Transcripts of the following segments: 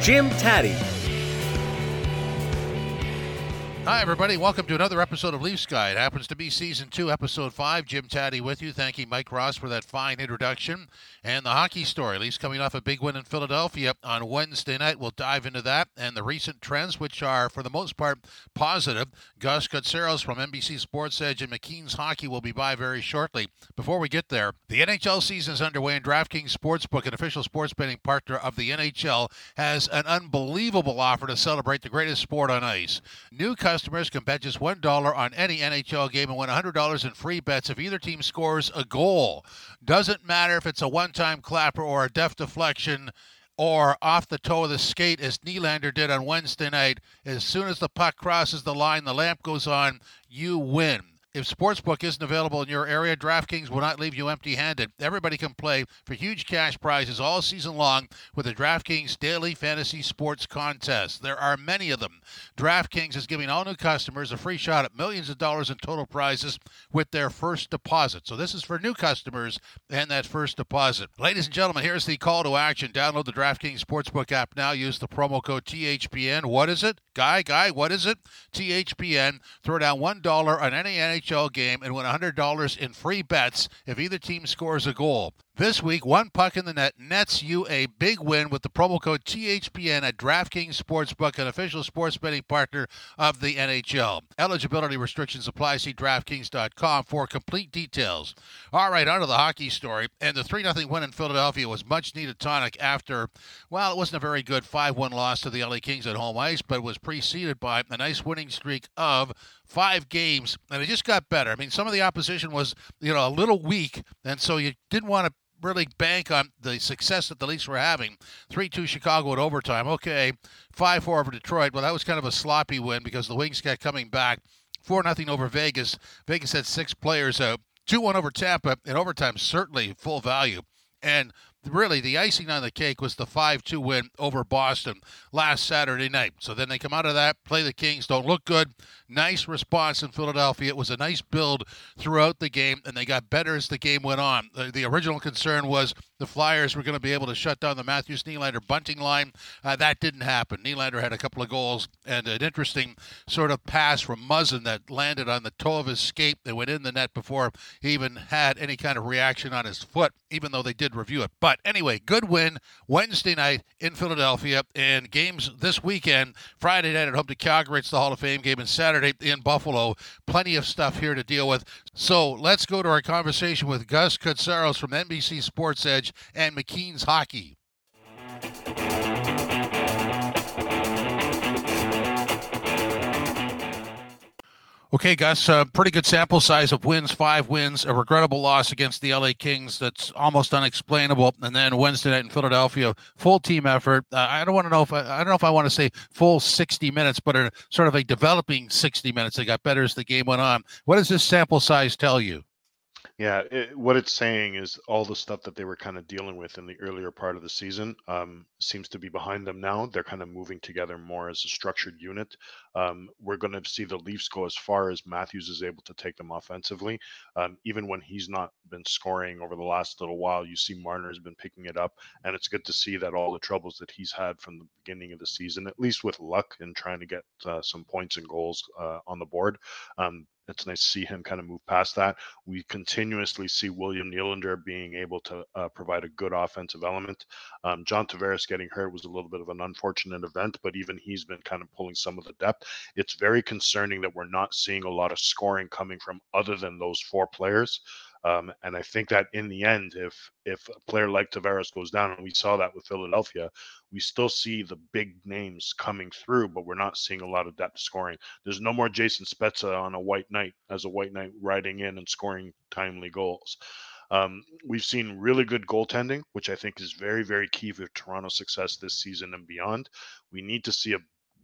Jim Tatti. Hi, everybody. Welcome to another episode of Leafs Guy. It happens to be season two, episode five. Jim Tatti with you. Thank you, Mike Ross, for that fine introduction. And the hockey story. Leafs coming off a big win in Philadelphia on Wednesday night. We'll dive into that and the recent trends, which are, for the most part, positive. Gus Katsaros from NBC Sports Edge and McKeen's Hockey will be by very shortly. Before we get there, the NHL season is underway, and DraftKings Sportsbook, an official sports betting partner of the NHL, has an unbelievable offer to celebrate the greatest sport on ice. New customers can bet just $1 on any NHL game and win $100 in free bets if either team scores a goal. Doesn't matter if it's a one time clapper or a deft deflection or off the toe of the skate as Nylander did on Wednesday night. As soon as the puck crosses the line, the lamp goes on, you win. If Sportsbook isn't available in your area, DraftKings will not leave you empty handed. Everybody can play for huge cash prizes all season long with the DraftKings Daily Fantasy Sports Contest. There are many of them. DraftKings is giving all new customers a free shot at millions of dollars in total prizes with their first deposit. So this is for new customers and that first deposit. Ladies and gentlemen, here's the call to action. Download the DraftKings Sportsbook app now. Use the promo code THPN. What is it? Guy, guy, what is it? THPN. Throw down $1 on any NHL game and win $100 in free bets if either team scores a goal. This week, one puck in the net nets you a big win with the promo code THPN at DraftKings Sportsbook, an official sports betting partner of the NHL. Eligibility restrictions apply. See DraftKings.com for complete details. All right, on to the hockey story. And the 3 0 win in Philadelphia was much needed tonic after, well, it wasn't a very good 5 1 loss to the LA Kings at home ice, but was preceded by a nice winning streak of five games, and it just got better. I mean, some of the opposition was, you know, a little weak, and so you didn't want to really bank on the success that the Leafs were having. 3 2 Chicago at overtime. Okay. 5 4 over Detroit. Well, that was kind of a sloppy win because the Wings got coming back. 4 0 over Vegas. Vegas had six players out. 2 1 over Tampa. In overtime, certainly full value. And really the icing on the cake was the 5-2 win over Boston last Saturday night. So then they come out of that, play the Kings, don't look good. Nice response in Philadelphia. It was a nice build throughout the game, and they got better as the game went on. The, the original concern was the Flyers were going to be able to shut down the Matthews Nylander Bunting line. Uh, that didn't happen. Nylander had a couple of goals and an interesting sort of pass from Muzzin that landed on the toe of his skate and went in the net before he even had any kind of reaction on his foot, even though they did review it. But anyway, good win Wednesday night in Philadelphia and games this weekend. Friday night at home to Calgary. It's the Hall of Fame game and Saturday in Buffalo. Plenty of stuff here to deal with. So let's go to our conversation with Gus Katsaros from NBC Sports Edge and McKeen's Hockey. Okay, Gus, uh, pretty good sample size of wins, five wins, a regrettable loss against the LA Kings that's almost unexplainable, and then Wednesday night in Philadelphia, full team effort. Uh, I don't want to know if I, I, don't know if I want to say full 60 minutes, but a sort of a developing 60 minutes. They got better as the game went on. What does this sample size tell you? Yeah, it, what it's saying is all the stuff that they were kind of dealing with in the earlier part of the season um, seems to be behind them now. They're kind of moving together more as a structured unit. Um, we're going to see the Leafs go as far as Matthews is able to take them offensively. Um, even when he's not been scoring over the last little while, you see Marner has been picking it up, and it's good to see that all the troubles that he's had from the beginning of the season, at least with luck and trying to get uh, some points and goals uh, on the board, um, it's nice to see him kind of move past that. We continuously see William Nylander being able to uh, provide a good offensive element. Um, John Tavares getting hurt was a little bit of an unfortunate event, but even he's been kind of pulling some of the depth. It's very concerning that we're not seeing a lot of scoring coming from other than those four players. Um, and I think that in the end, if if a player like Tavares goes down, and we saw that with Philadelphia, we still see the big names coming through, but we're not seeing a lot of depth scoring. There's no more Jason Spezza on a white knight as a white knight riding in and scoring timely goals. Um, we've seen really good goaltending, which I think is very, very key for Toronto's success this season and beyond. We need to see a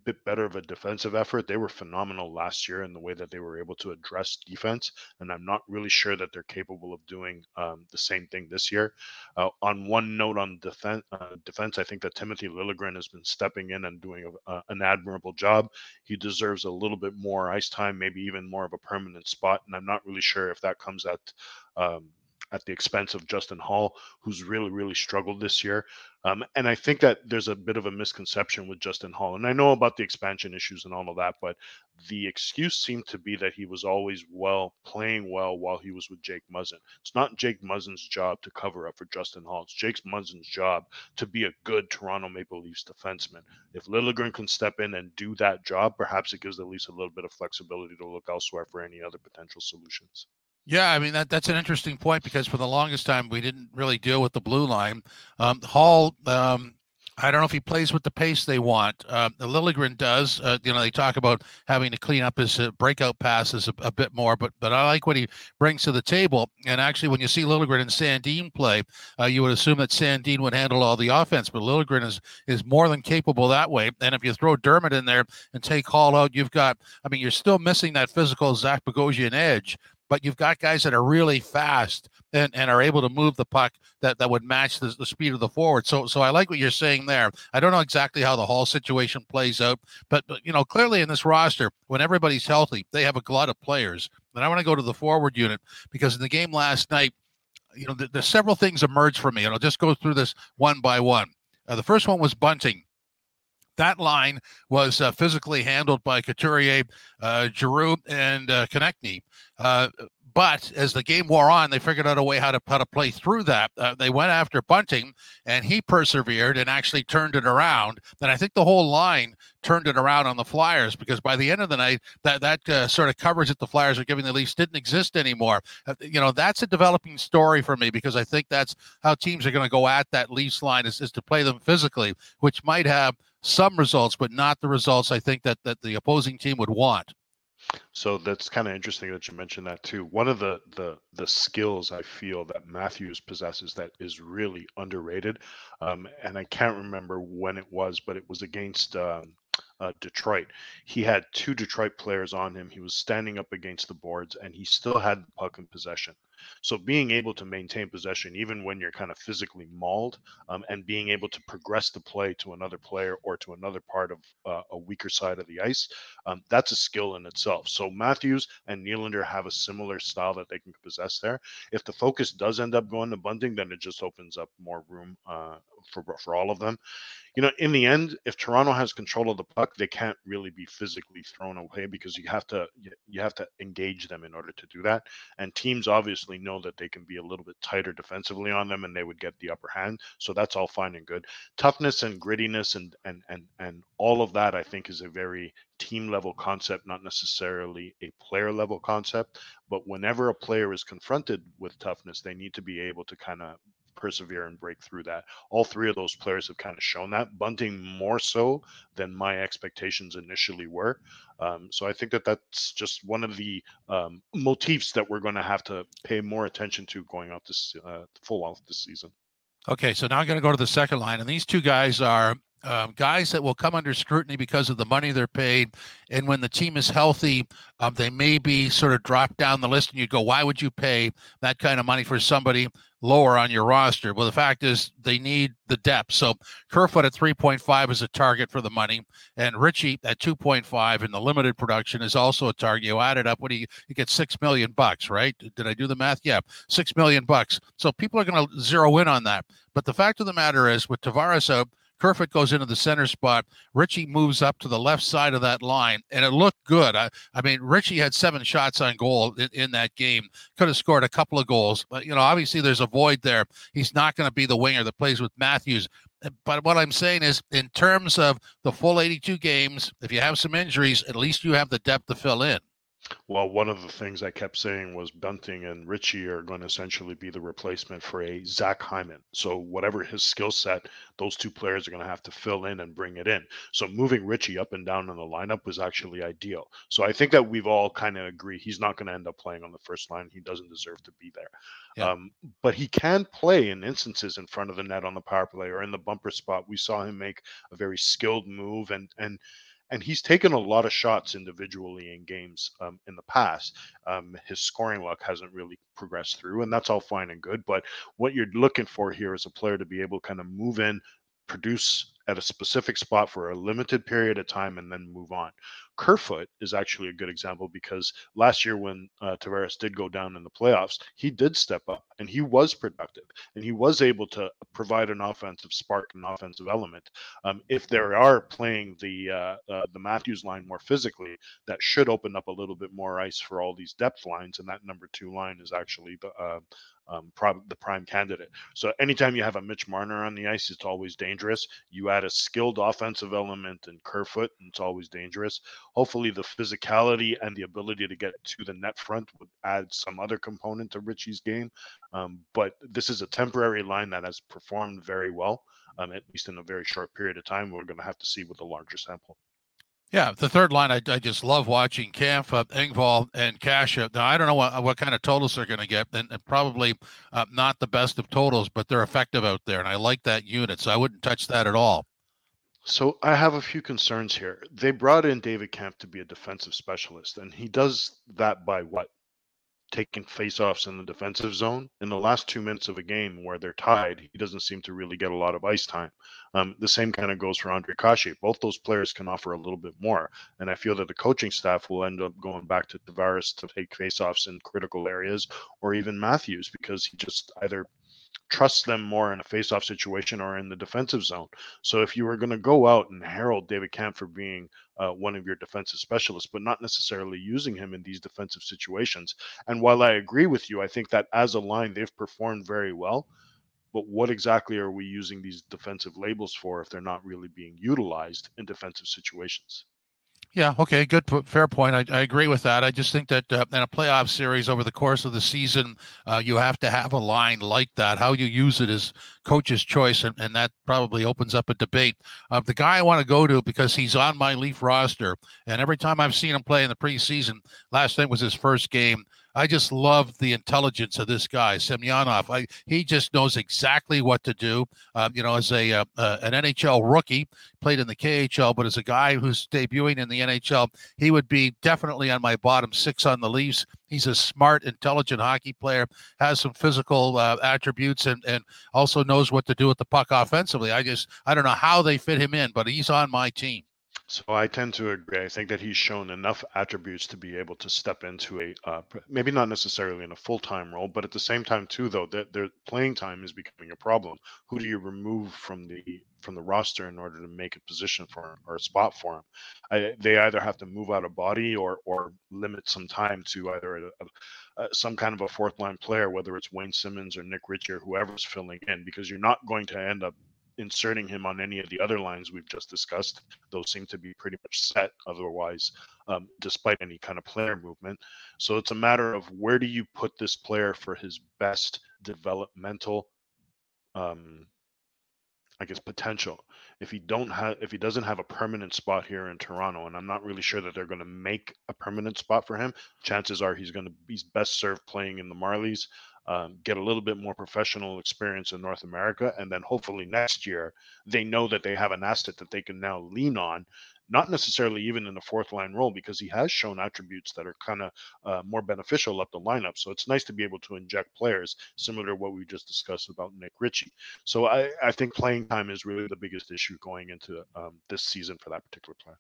bit better of a defensive effort. They were phenomenal last year in the way that they were able to address defense, and I'm not really sure that they're capable of doing um, the same thing this year. Uh, on one note on defense, uh, defense, I think that Timothy Liljegren has been stepping in and doing a, an admirable job. He deserves a little bit more ice time, maybe even more of a permanent spot, and I'm not really sure if that comes at um, at the expense of Justin Holl, who's really, really struggled this year. Um, and I think that there's a bit of a misconception with Justin Holl. And I know about the expansion issues and all of that, but the excuse seemed to be that he was always well, playing well while he was with Jake Muzzin. It's not Jake Muzzin's job to cover up for Justin Holl. It's Jake Muzzin's job to be a good Toronto Maple Leafs defenseman. If Liljegren can step in and do that job, perhaps it gives the Leafs a little bit of flexibility to look elsewhere for any other potential solutions. Yeah, I mean that that's an interesting point because for the longest time we didn't really deal with the blue line. Um, Holl, um, I don't know if he plays with the pace they want. Uh, Liljegren does. Uh, you know, they talk about having to clean up his uh, breakout passes a, a, bit more, but but I like what he brings to the table. And actually, when you see Liljegren and Sandin play, uh, you would assume that Sandin would handle all the offense, but Liljegren is is more than capable that way. And if you throw Dermott in there and take Holl out, you've got. I mean, you're still missing that physical Zach Bogosian edge but you've got guys that are really fast and, and are able to move the puck that, that would match the, the speed of the forward. So so I like what you're saying there. I don't know exactly how the Holl situation plays out, but, but you know clearly in this roster, when everybody's healthy, they have a glut of players. And I want to go to the forward unit because in the game last night, you know, there's the several things emerged for me, and I'll just go through this one by one. Uh, the first one was Bunting that line was uh, physically handled by Couturier, uh, Giroux, and uh, Konecny. Uh, but as the game wore on, they figured out a way how to how to play through that. Uh, they went after Bunting, and he persevered and actually turned it around. And I think the whole line turned it around on the Flyers because by the end of the night, that that uh, sort of coverage that the Flyers are giving the Leafs didn't exist anymore. Uh, you know, that's a developing story for me because I think that's how teams are going to go at that Leafs line is, is to play them physically, which might have some results, but not the results I think that that the opposing team would want. So that's kind of interesting that you mentioned that too. One of the the the skills I feel that Matthews possesses that is really underrated, um, and I can't remember when it was, but it was against um, uh, Detroit. He had two Detroit players on him. He was standing up against the boards, and he still had the puck in possession. So being able to maintain possession, even when you're kind of physically mauled, um, and being able to progress the play to another player or to another part of uh, a weaker side of the ice, um, that's a skill in itself. So Matthews and Nylander have a similar style that they can possess there. If the focus does end up going to Bunting, then it just opens up more room uh, for for all of them. You know, in the end, if Toronto has control of the puck, they can't really be physically thrown away because you have to you have to engage them in order to do that. And teams obviously know that they can be a little bit tighter defensively on them, and they would get the upper hand. So that's all fine and good. Toughness and grittiness and and and and all of that, I think, is a very team level concept, not necessarily a player level concept. But whenever a player is confronted with toughness, they need to be able to kind of persevere and break through that. All three of those players have kind of shown that. Bunting more so than my expectations initially were. Um, so I think that that's just one of the um, motifs that we're going to have to pay more attention to going out this uh, full out this season. Okay, so now I'm going to go to the second line, and these two guys are um, guys that will come under scrutiny because of the money they're paid. And when the team is healthy, um, they may be sort of dropped down the list, and you go, why would you pay that kind of money for somebody lower on your roster? Well, the fact is they need the depth. So Kerfoot at 3.5 is a target for the money, and Ritchie at 2.5 in the limited production is also a target. You add it up, what do you, you get six million bucks, right? Did I do the math? Yeah, six million bucks. So people are going to zero in on that. But the fact of the matter is, with Tavares out, Kerfoot goes into the center spot. Ritchie moves up to the left side of that line, and it looked good. I, I mean, Ritchie had seven shots on goal in, in, that game. Could have scored a couple of goals, but you know, obviously there's a void there. He's not going to be the winger that plays with Matthews. But what I'm saying is, in terms of the full 82 games, if you have some injuries, at least you have the depth to fill in. Well, one of the things I kept saying was Bunting and Ritchie are going to essentially be the replacement for a Zach Hyman. So whatever his skill set, those two players are going to have to fill in and bring it in. So moving Ritchie up and down in the lineup was actually ideal. So I think that we've all kind of agree he's not going to end up playing on the first line. He doesn't deserve to be there. Yeah. Um, but he can play in instances in front of the net on the power play or in the bumper spot. We saw him make a very skilled move and and and he's taken a lot of shots individually in games um, in the past. Um, his scoring luck hasn't really progressed through, and that's all fine and good. But what you're looking for here is a player to be able to kind of move in, produce at a specific spot for a limited period of time and then move on. Kerfoot is actually a good example because last year when uh, Tavares did go down in the playoffs, he did step up and he was productive and he was able to provide an offensive spark, and offensive element. Um, if they are playing the uh, uh, the Matthews line more physically, that should open up a little bit more ice for all these depth lines, and that number two line is actually the uh, um, the prime candidate. So anytime you have a Mitch Marner on the ice, it's always dangerous. You add a skilled offensive element in Kerfoot, and it's always dangerous. Hopefully, the physicality and the ability to get to the net front would add some other component to Ritchie's game. Um, but this is a temporary line that has performed very well, um, at least in a very short period of time. We're going to have to see with a larger sample. Yeah, the third line, I, I just love watching Kampf, uh, Engvall, and Kase. Now, I don't know what, what kind of totals they're going to get, and, and probably uh, not the best of totals, but they're effective out there, and I like that unit, so I wouldn't touch that at all. So I have a few concerns here. They brought in David Kampf to be a defensive specialist, and he does that by what? taking faceoffs in the defensive zone. In the last two minutes of a game where they're tied, he doesn't seem to really get a lot of ice time. Um, the same kind of goes for Ondrej Kase. Both those players can offer a little bit more, and I feel that the coaching staff will end up going back to Tavares to take faceoffs in critical areas, or even Matthews because he just either trusts them more in a face-off situation or in the defensive zone. So if you were going to go out and herald David Kampf for being uh, one of your defensive specialists, but not necessarily using him in these defensive situations, and while I agree with you, I think that as a line they've performed very well. But what exactly are we using these defensive labels for if they're not really being utilized in defensive situations? Yeah. Okay. Good. Fair point. I, I agree with that. I just think that uh, in a playoff series over the course of the season, uh, you have to have a line like that. How you use it is coach's choice, and, and that probably opens up a debate. Uh, the guy I want to go to because he's on my Leaf roster, and every time I've seen him play in the preseason, last night was his first game. I just love the intelligence of this guy, Semyonov. I, he just knows exactly what to do. Um, you know, as a uh, uh, an NHL rookie, played in the KHL, but as a guy who's debuting in the NHL, he would be definitely on my bottom six on the Leafs. He's a smart, intelligent hockey player, has some physical uh, attributes, and and also knows what to do with the puck offensively. I just I don't know how they fit him in, but he's on my team. So I tend to agree. I think that he's shown enough attributes to be able to step into a uh, maybe not necessarily in a full time role, but at the same time too, though that their playing time is becoming a problem. Who do you remove from the from the roster in order to make a position for him or a spot for him? I, they either have to move out a body or or limit some time to either a, a, a, some kind of a fourth line player, whether it's Wayne Simmonds or Nick Ritchie or whoever's filling in, because you're not going to end up inserting him on any of the other lines we've just discussed. Those seem to be pretty much set otherwise, um, despite any kind of player movement. So it's a matter of where do you put this player for his best developmental, um, I guess, potential. If he don't have, if he doesn't have a permanent spot here in Toronto, and I'm not really sure that they're going to make a permanent spot for him, chances are he's going to he's best served playing in the Marlies um, get a little bit more professional experience in North America, and then hopefully next year they know that they have an asset that they can now lean on, not necessarily even in the fourth line role because he has shown attributes that are kind of uh, more beneficial up the lineup. So it's nice to be able to inject players similar to what we just discussed about Nick Ritchie. So I, I think playing time is really the biggest issue going into um, this season for that particular player.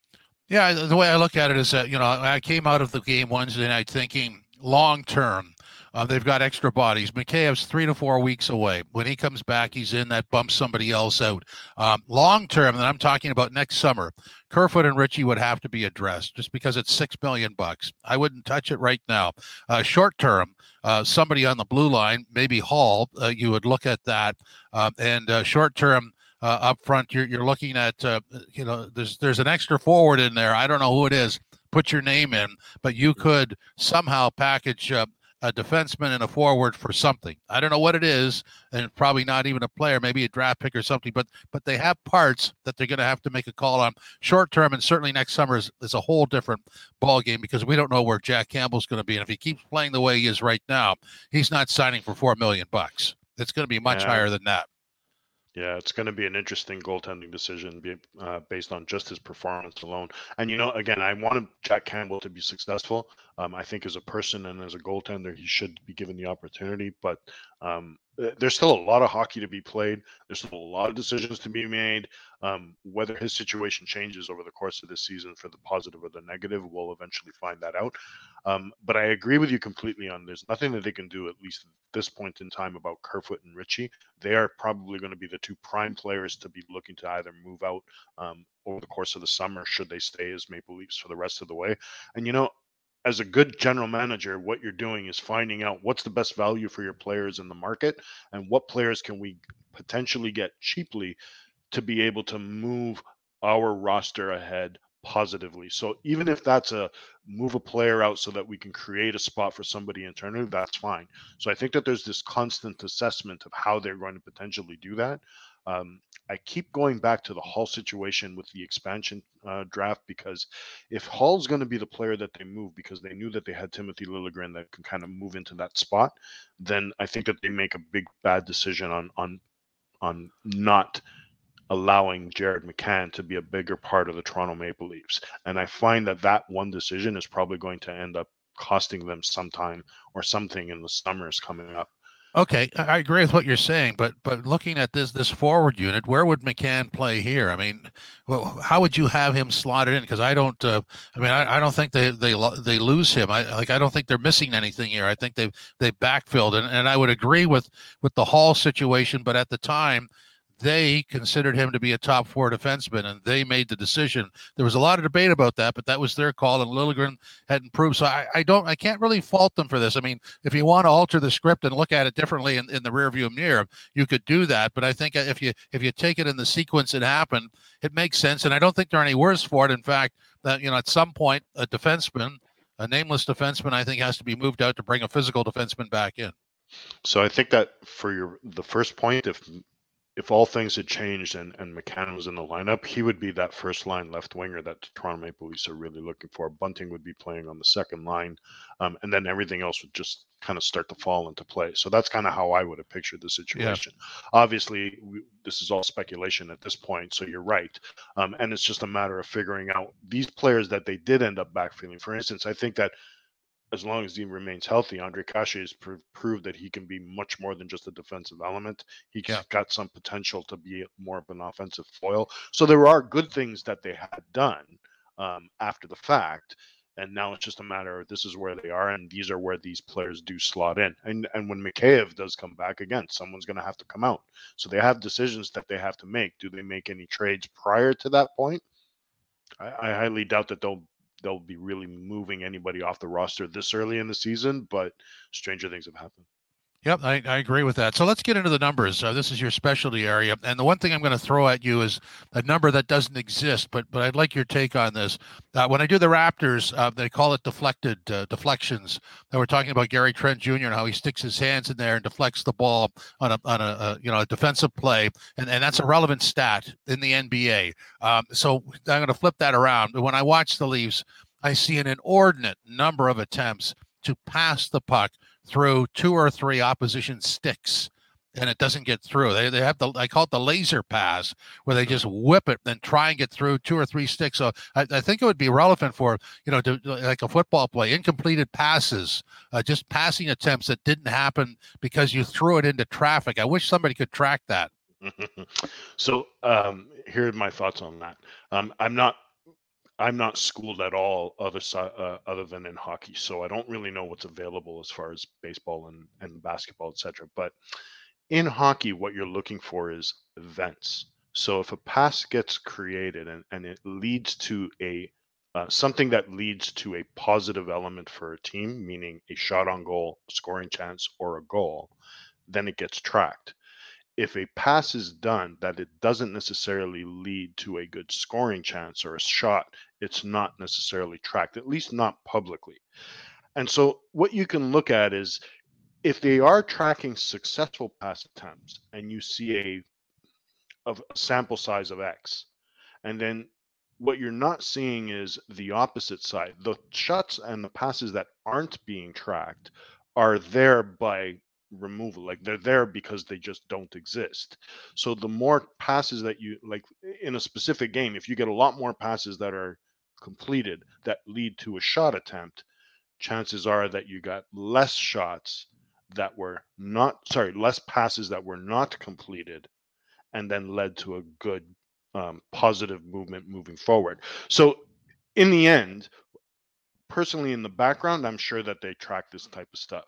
Yeah, the way I look at it is that you know I came out of the game Wednesday night thinking long term uh, they've got extra bodies. Mikheyev's three to four weeks away. When he comes back, he's in that bumps somebody else out. Um, long term, and I'm talking about next summer, Kerfoot and Ritchie would have to be addressed just because it's six million bucks. I wouldn't touch it right now. Uh, short term, uh, somebody on the blue line, maybe Holl, uh, you would look at that. Um, and uh, short term, uh, up front, you're, you're looking at, uh, you know, there's there's an extra forward in there. I don't know who it is put your name in, but you could somehow package uh, a defenseman and a forward for something. I don't know what it is, and probably not even a player, maybe a draft pick or something. But but they have parts that they're going to have to make a call on short term, and certainly next summer is, is a whole different ball game because we don't know where Jack Campbell's going to be, and if he keeps playing the way he is right now, he's not signing for four million bucks. It's going to be much yeah. higher than that. Yeah, it's going to be an interesting goaltending decision be, uh, based on just his performance alone. And you know, again, I want Jack Campbell to be successful. Um, I think as a person and as a goaltender, he should be given the opportunity. But um, there's still a lot of hockey to be played. There's still a lot of decisions to be made. Um, whether his situation changes over the course of this season for the positive or the negative, we'll eventually find that out. Um, but I agree with you completely on there's nothing that they can do, at least at this point in time, about Kerfoot and Ritchie. They are probably going to be the two prime players to be looking to either move out um, over the course of the summer, should they stay as Maple Leafs for the rest of the way. And, you know, as a good general manager, what you're doing is finding out what's the best value for your players in the market and what players can we potentially get cheaply to be able to move our roster ahead positively. So even if that's a move a player out so that we can create a spot for somebody internally, that's fine. So I think that there's this constant assessment of how they're going to potentially do that. Um, I keep going back to the Holl situation with the expansion uh, draft because if Holl's going to be the player that they move because they knew that they had Timothy Liljegren that can kind of move into that spot, then I think that they make a big bad decision on on on not allowing Jared McCann to be a bigger part of the Toronto Maple Leafs. And I find that that one decision is probably going to end up costing them some time or something in the summers coming up. Okay, I agree with what you're saying, but but looking at this this forward unit, where would McCann play here? I mean, well, how would you have him slotted in? Because I don't, uh, I mean, I, I don't think they they they lose him. I like I don't think they're missing anything here. I think they've they backfilled, and, and I would agree with with the Holl situation, but at the time they considered him to be a top four defenseman, and they made the decision. There was a lot of debate about that, but that was their call, and Liljegren had improved. So I, I don't, I can't really fault them for this. I mean, if you want to alter the script and look at it differently in, in the rearview mirror, you could do that. But I think if you if you take it in the sequence it happened, it makes sense, and I don't think they're any worse for it. In fact, that you know, at some point, a defenseman, a nameless defenseman, I think has to be moved out to bring a physical defenseman back in. So I think that for your the first point, if if all things had changed and, and McCann was in the lineup, he would be that first line left winger that the Toronto Maple Leafs are really looking for. Bunting would be playing on the second line, um, and then everything else would just kind of start to fall into place. So that's kind of how I would have pictured the situation. Yeah. Obviously, we, this is all speculation at this point, so you're right. Um, and it's just a matter of figuring out these players that they did end up backfilling. For instance, I think that as long as he remains healthy, Ondrej Kase has pr- proved that he can be much more than just a defensive element. He's yeah. got some potential to be more of an offensive foil. So there are good things that they had done um, after the fact. And now it's just a matter of this is where they are, and these are where these players do slot in. And and when Mikheyev does come back again, someone's going to have to come out. So they have decisions that they have to make. Do they make any trades prior to that point? I, I highly doubt that they'll they'll be really moving anybody off the roster this early in the season, but stranger things have happened. Yep, I, I agree with that. So let's get into the numbers. Uh, this is your specialty area, and the one thing I'm going to throw at you is a number that doesn't exist, but but I'd like your take on this. Uh, when I do the Raptors, uh, they call it deflected uh, deflections. And we're talking about Gary Trent Jr. and how he sticks his hands in there and deflects the ball on a on a, a you know a defensive play, and, and that's a relevant stat in the NBA. Um, so I'm going to flip that around. When I watch the Leafs, I see an inordinate number of attempts to pass the puck through two or three opposition sticks and it doesn't get through. They, they have the I call it the laser pass where they just whip it and try and get through two or three sticks. So I, I think it would be relevant for you know to, like a football play, incompleted passes, uh, just passing attempts that didn't happen because you threw it into traffic. I wish somebody could track that. so um, here are my thoughts on that. Um, I'm not I'm not schooled at all other uh, other than in hockey, so I don't really know what's available as far as baseball and, and basketball, etc. But in hockey, what you're looking for is events. So if a pass gets created and, and it leads to a uh, something that leads to a positive element for a team, meaning a shot on goal, scoring chance, or a goal, then it gets tracked. If a pass is done that it doesn't necessarily lead to a good scoring chance or a shot, it's not necessarily tracked, at least not publicly. And so what you can look at is if they are tracking successful pass attempts and you see a of a sample size of X, and then what you're not seeing is the opposite side. The shots and the passes that aren't being tracked are there by removal like they're there because they just don't exist. So the more passes that you like in a specific game if you get a lot more passes that are completed that lead to a shot attempt chances are that you got less shots that were not sorry less passes that were not completed and then led to a good um, positive movement moving forward. So in the end personally in the background i'm sure that they track this type of stuff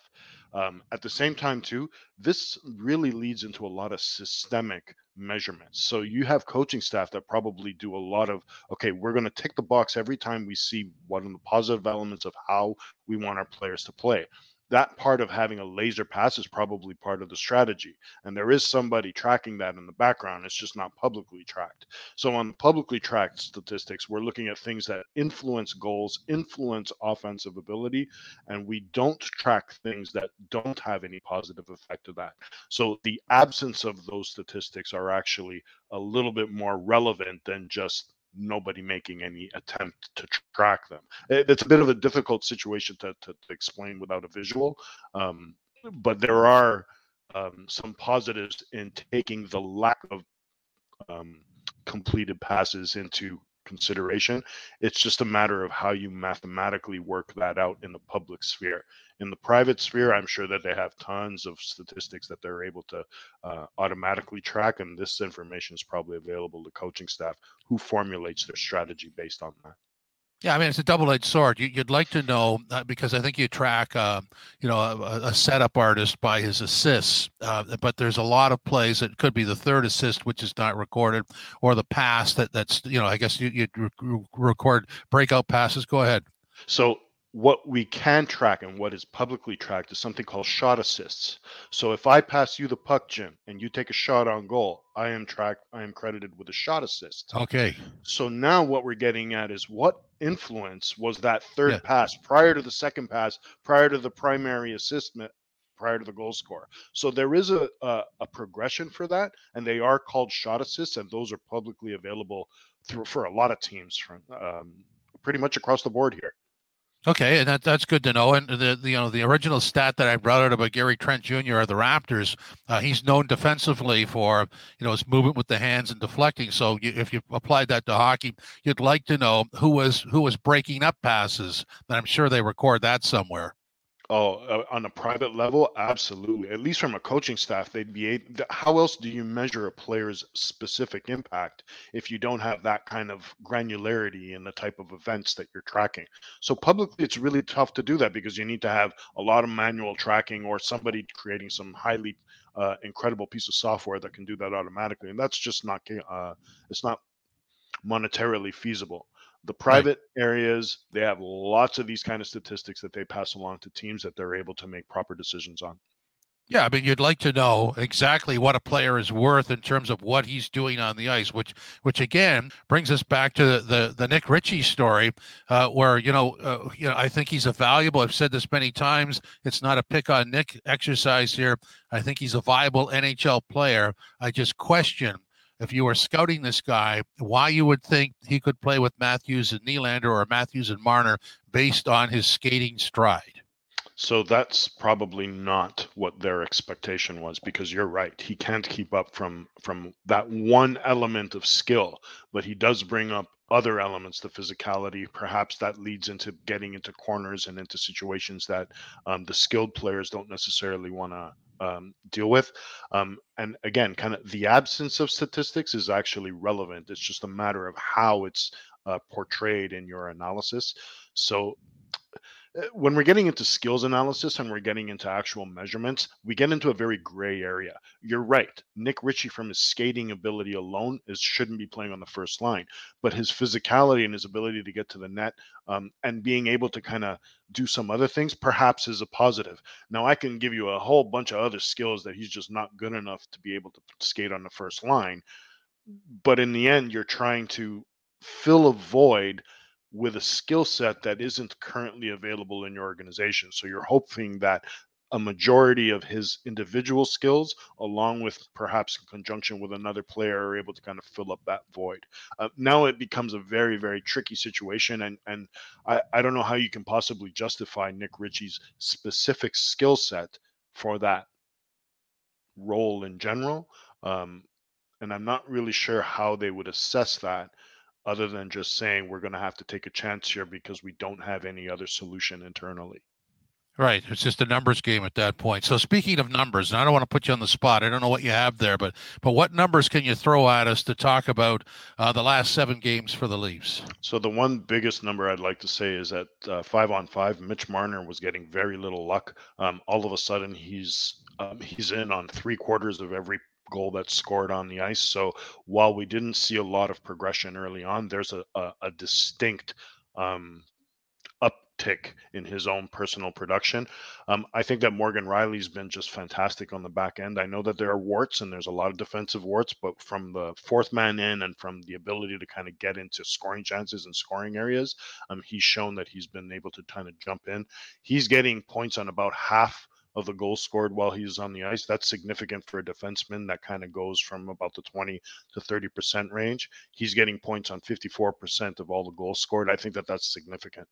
um, at the same time, too, this really leads into a lot of systemic measurements. So you have coaching staff that probably do a lot of, okay, we're going to tick the box every time we see one of the positive elements of how we want our players to play that part of having a laser pass is probably part of the strategy. And there is somebody tracking that in the background. It's just not publicly tracked. So on publicly tracked statistics, we're looking at things that influence goals, influence offensive ability, and we don't track things that don't have any positive effect of that. So the absence of those statistics are actually a little bit more relevant than just nobody making any attempt to track them. It's a bit of a difficult situation to, to, to explain without a visual, um, but there are um, some positives in taking the lack of um, completed passes into consideration. It's just a matter of how you mathematically work that out in the public sphere. In the private sphere, I'm sure that they have tons of statistics that they're able to uh, automatically track, and this information is probably available to coaching staff who formulates their strategy based on that. Yeah, I mean it's a double-edged sword. You, would like to know uh, because I think you track, uh, you know, a, a, setup artist by his assists, uh, but there's a lot of plays that could be the third assist which is not recorded, or the pass that that's you know I guess you you record breakout passes. Go ahead. So what we can track and what is publicly tracked is something called shot assists. So if I pass you the puck, Jim, and you take a shot on goal, I am tracked, I am credited with a shot assist. Okay. So now what we're getting at is what influence was that third yeah. pass prior to the second pass, prior to the primary assist prior to the goal score. So there is a, a, a progression for that, and they are called shot assists, and those are publicly available through for a lot of teams from um, pretty much across the board here. Okay, and that that's good to know. And the, the you know the original stat that I brought out about Gary Trent Jr. of the Raptors, uh, he's known defensively for you know his movement with the hands and deflecting. So you, if you applied that to hockey, you'd like to know who was who was breaking up passes. And I'm sure they record that somewhere. Oh, uh, on a private level, absolutely. At least from a coaching staff, they'd be. Able, how else do you measure a player's specific impact if you don't have that kind of granularity in the type of events that you're tracking? So publicly, it's really tough to do that because you need to have a lot of manual tracking or somebody creating some highly uh, incredible piece of software that can do that automatically, and that's just not. Uh, it's not monetarily feasible. The private right. areas, they have lots of these kind of statistics that they pass along to teams that they're able to make proper decisions on. Yeah, I mean, you'd like to know exactly what a player is worth in terms of what he's doing on the ice, which, which again brings us back to the the, the Nick Ritchie story, uh, where you know, uh, you know, I think he's a valuable. I've said this many times. It's not a pick on Nick exercise here. I think he's a viable NHL player. I just question if you were scouting this guy, why you would think he could play with Matthews and Nylander or Matthews and Marner based on his skating stride. So that's probably not what their expectation was because you're right. He can't keep up from from that one element of skill, but he does bring up other elements, the physicality. Perhaps that leads into getting into corners and into situations that um, the skilled players don't necessarily want to um, deal with. Um, and again, kind of the absence of statistics is actually relevant. It's just a matter of how it's uh, portrayed in your analysis. So when we're getting into skills analysis and we're getting into actual measurements, we get into a very gray area. You're right. Nick Ritchie, from his skating ability alone, is shouldn't be playing on the first line, but his physicality and his ability to get to the net um, and being able to kind of do some other things, perhaps is a positive. Now, I can give you a whole bunch of other skills that he's just not good enough to be able to skate on the first line, but in the end, you're trying to fill a void with a skill set that isn't currently available in your organization. So you're hoping that a majority of his individual skills, along with perhaps in conjunction with another player, are able to kind of fill up that void. Uh, now it becomes a very, very tricky situation, and and I, I don't know how you can possibly justify Nick Ritchie's specific skill set for that role in general. Um, and I'm not really sure how they would assess that other than just saying we're going to have to take a chance here because we don't have any other solution internally. Right. It's just a numbers game at that point. So speaking of numbers, and I don't want to put you on the spot. I don't know what you have there, but but what numbers can you throw at us to talk about uh, the last seven games for the Leafs? So the one biggest number I'd like to say is that uh, five on five, Mitch Marner was getting very little luck. Um, all of a sudden, he's um, he's in on three quarters of every goal that's scored on the ice. So while we didn't see a lot of progression early on, there's a, a, a distinct um, uptick in his own personal production. Um, I think that Morgan Rielly's been just fantastic on the back end. I know that there are warts and there's a lot of defensive warts, but from the fourth man in and from the ability to kind of get into scoring chances and scoring areas, um, he's shown that he's been able to kind of jump in. He's getting points on about half of the goals scored while he's on the ice. That's significant for a defenseman that kind of goes from about the 20 to 30% range. He's getting points on 54% of all the goals scored. I think that that's significant.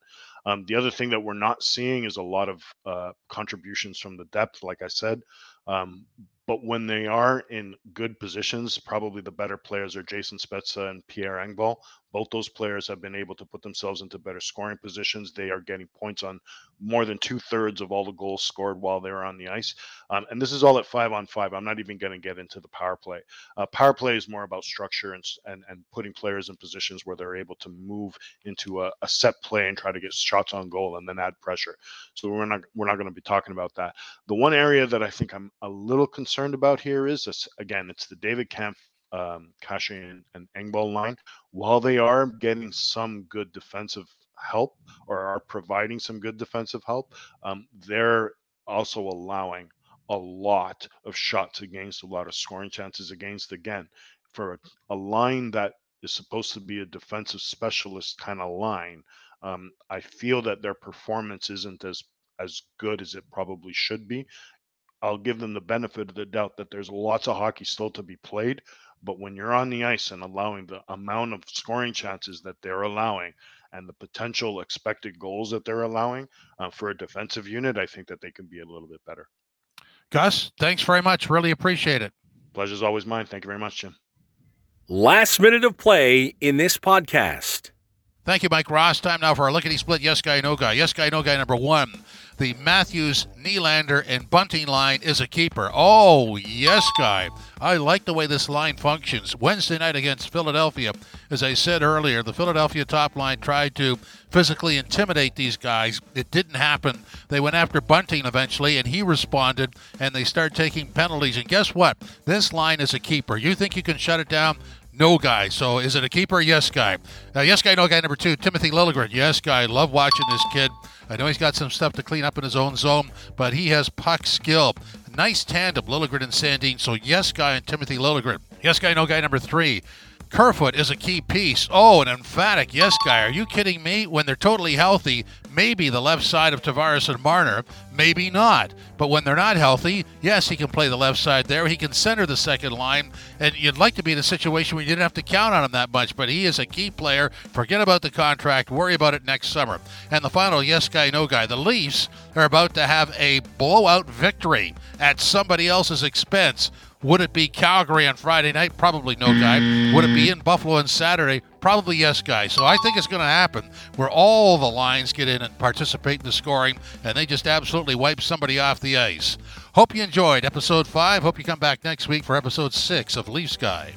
Um, the other thing that we're not seeing is a lot of uh, contributions from the depth, like I said. Um, but when they are in good positions, probably the better players are Jason Spezza and Pierre Engvall. Both those players have been able to put themselves into better scoring positions. They are getting points on more than two thirds of all the goals scored while they're on the ice. Um, and this is all at five on five. I'm not even going to get into the power play. Uh, power play is more about structure and, and, and putting players in positions where they're able to move into a, a set play and try to get shots on goal and then add pressure. So we're not we're not going to be talking about that. The one area that I think I'm a little concerned about here is this again, it's the David Kampf um, Kase and, and Engvall line, while they are getting some good defensive help or are providing some good defensive help, um, they're also allowing a lot of shots against, a lot of scoring chances against. Again, for a, a line that is supposed to be a defensive specialist kind of line, um, I feel that their performance isn't as as good as it probably should be. I'll give them the benefit of the doubt that there's lots of hockey still to be played, but when you're on the ice and allowing the amount of scoring chances that they're allowing and the potential expected goals that they're allowing uh, for a defensive unit, I think that they can be a little bit better. Gus, thanks very much. Really appreciate it. Pleasure's always mine. Thank you very much, Jim. Last minute of play in this podcast. Thank you, Mike Ross. Time now for our lickety split yes guy, no guy. Yes guy, no guy number one. The Matthews, Nylander, and Bunting line is a keeper. Oh, yes, guy. I like the way this line functions. Wednesday night against Philadelphia, as I said earlier, the Philadelphia top line tried to physically intimidate these guys. It didn't happen. They went after Bunting eventually, and he responded, and they started taking penalties. And guess what? This line is a keeper. You think you can shut it down? No guy. So is it a keeper? Yes guy. Uh, yes guy, no guy. Number two, Timothy Liljegren. Yes guy. Love watching this kid. I know he's got some stuff to clean up in his own zone, but he has puck skill. Nice tandem, Liljegren and Sandin. So yes guy and Timothy Liljegren. Yes guy, no guy. Number three, Kerfoot is a key piece. Oh, an emphatic yes guy. Are you kidding me? When they're totally healthy, maybe the left side of Tavares and Marner, maybe not. But when they're not healthy, yes, he can play the left side there. He can center the second line, and you'd like to be in a situation where you didn't have to count on him that much. But he is a key player. Forget about the contract. Worry about it next summer. And the final yes guy, no guy. The Leafs are about to have a blowout victory at somebody else's expense would it be Calgary on Friday night? Probably no, guy. Would it be in Buffalo on Saturday? Probably yes, guy. So I think it's going to happen where all the lines get in and participate in the scoring, and they just absolutely wipe somebody off the ice. Hope you enjoyed episode five. Hope you come back next week for episode six of Leafs Guy.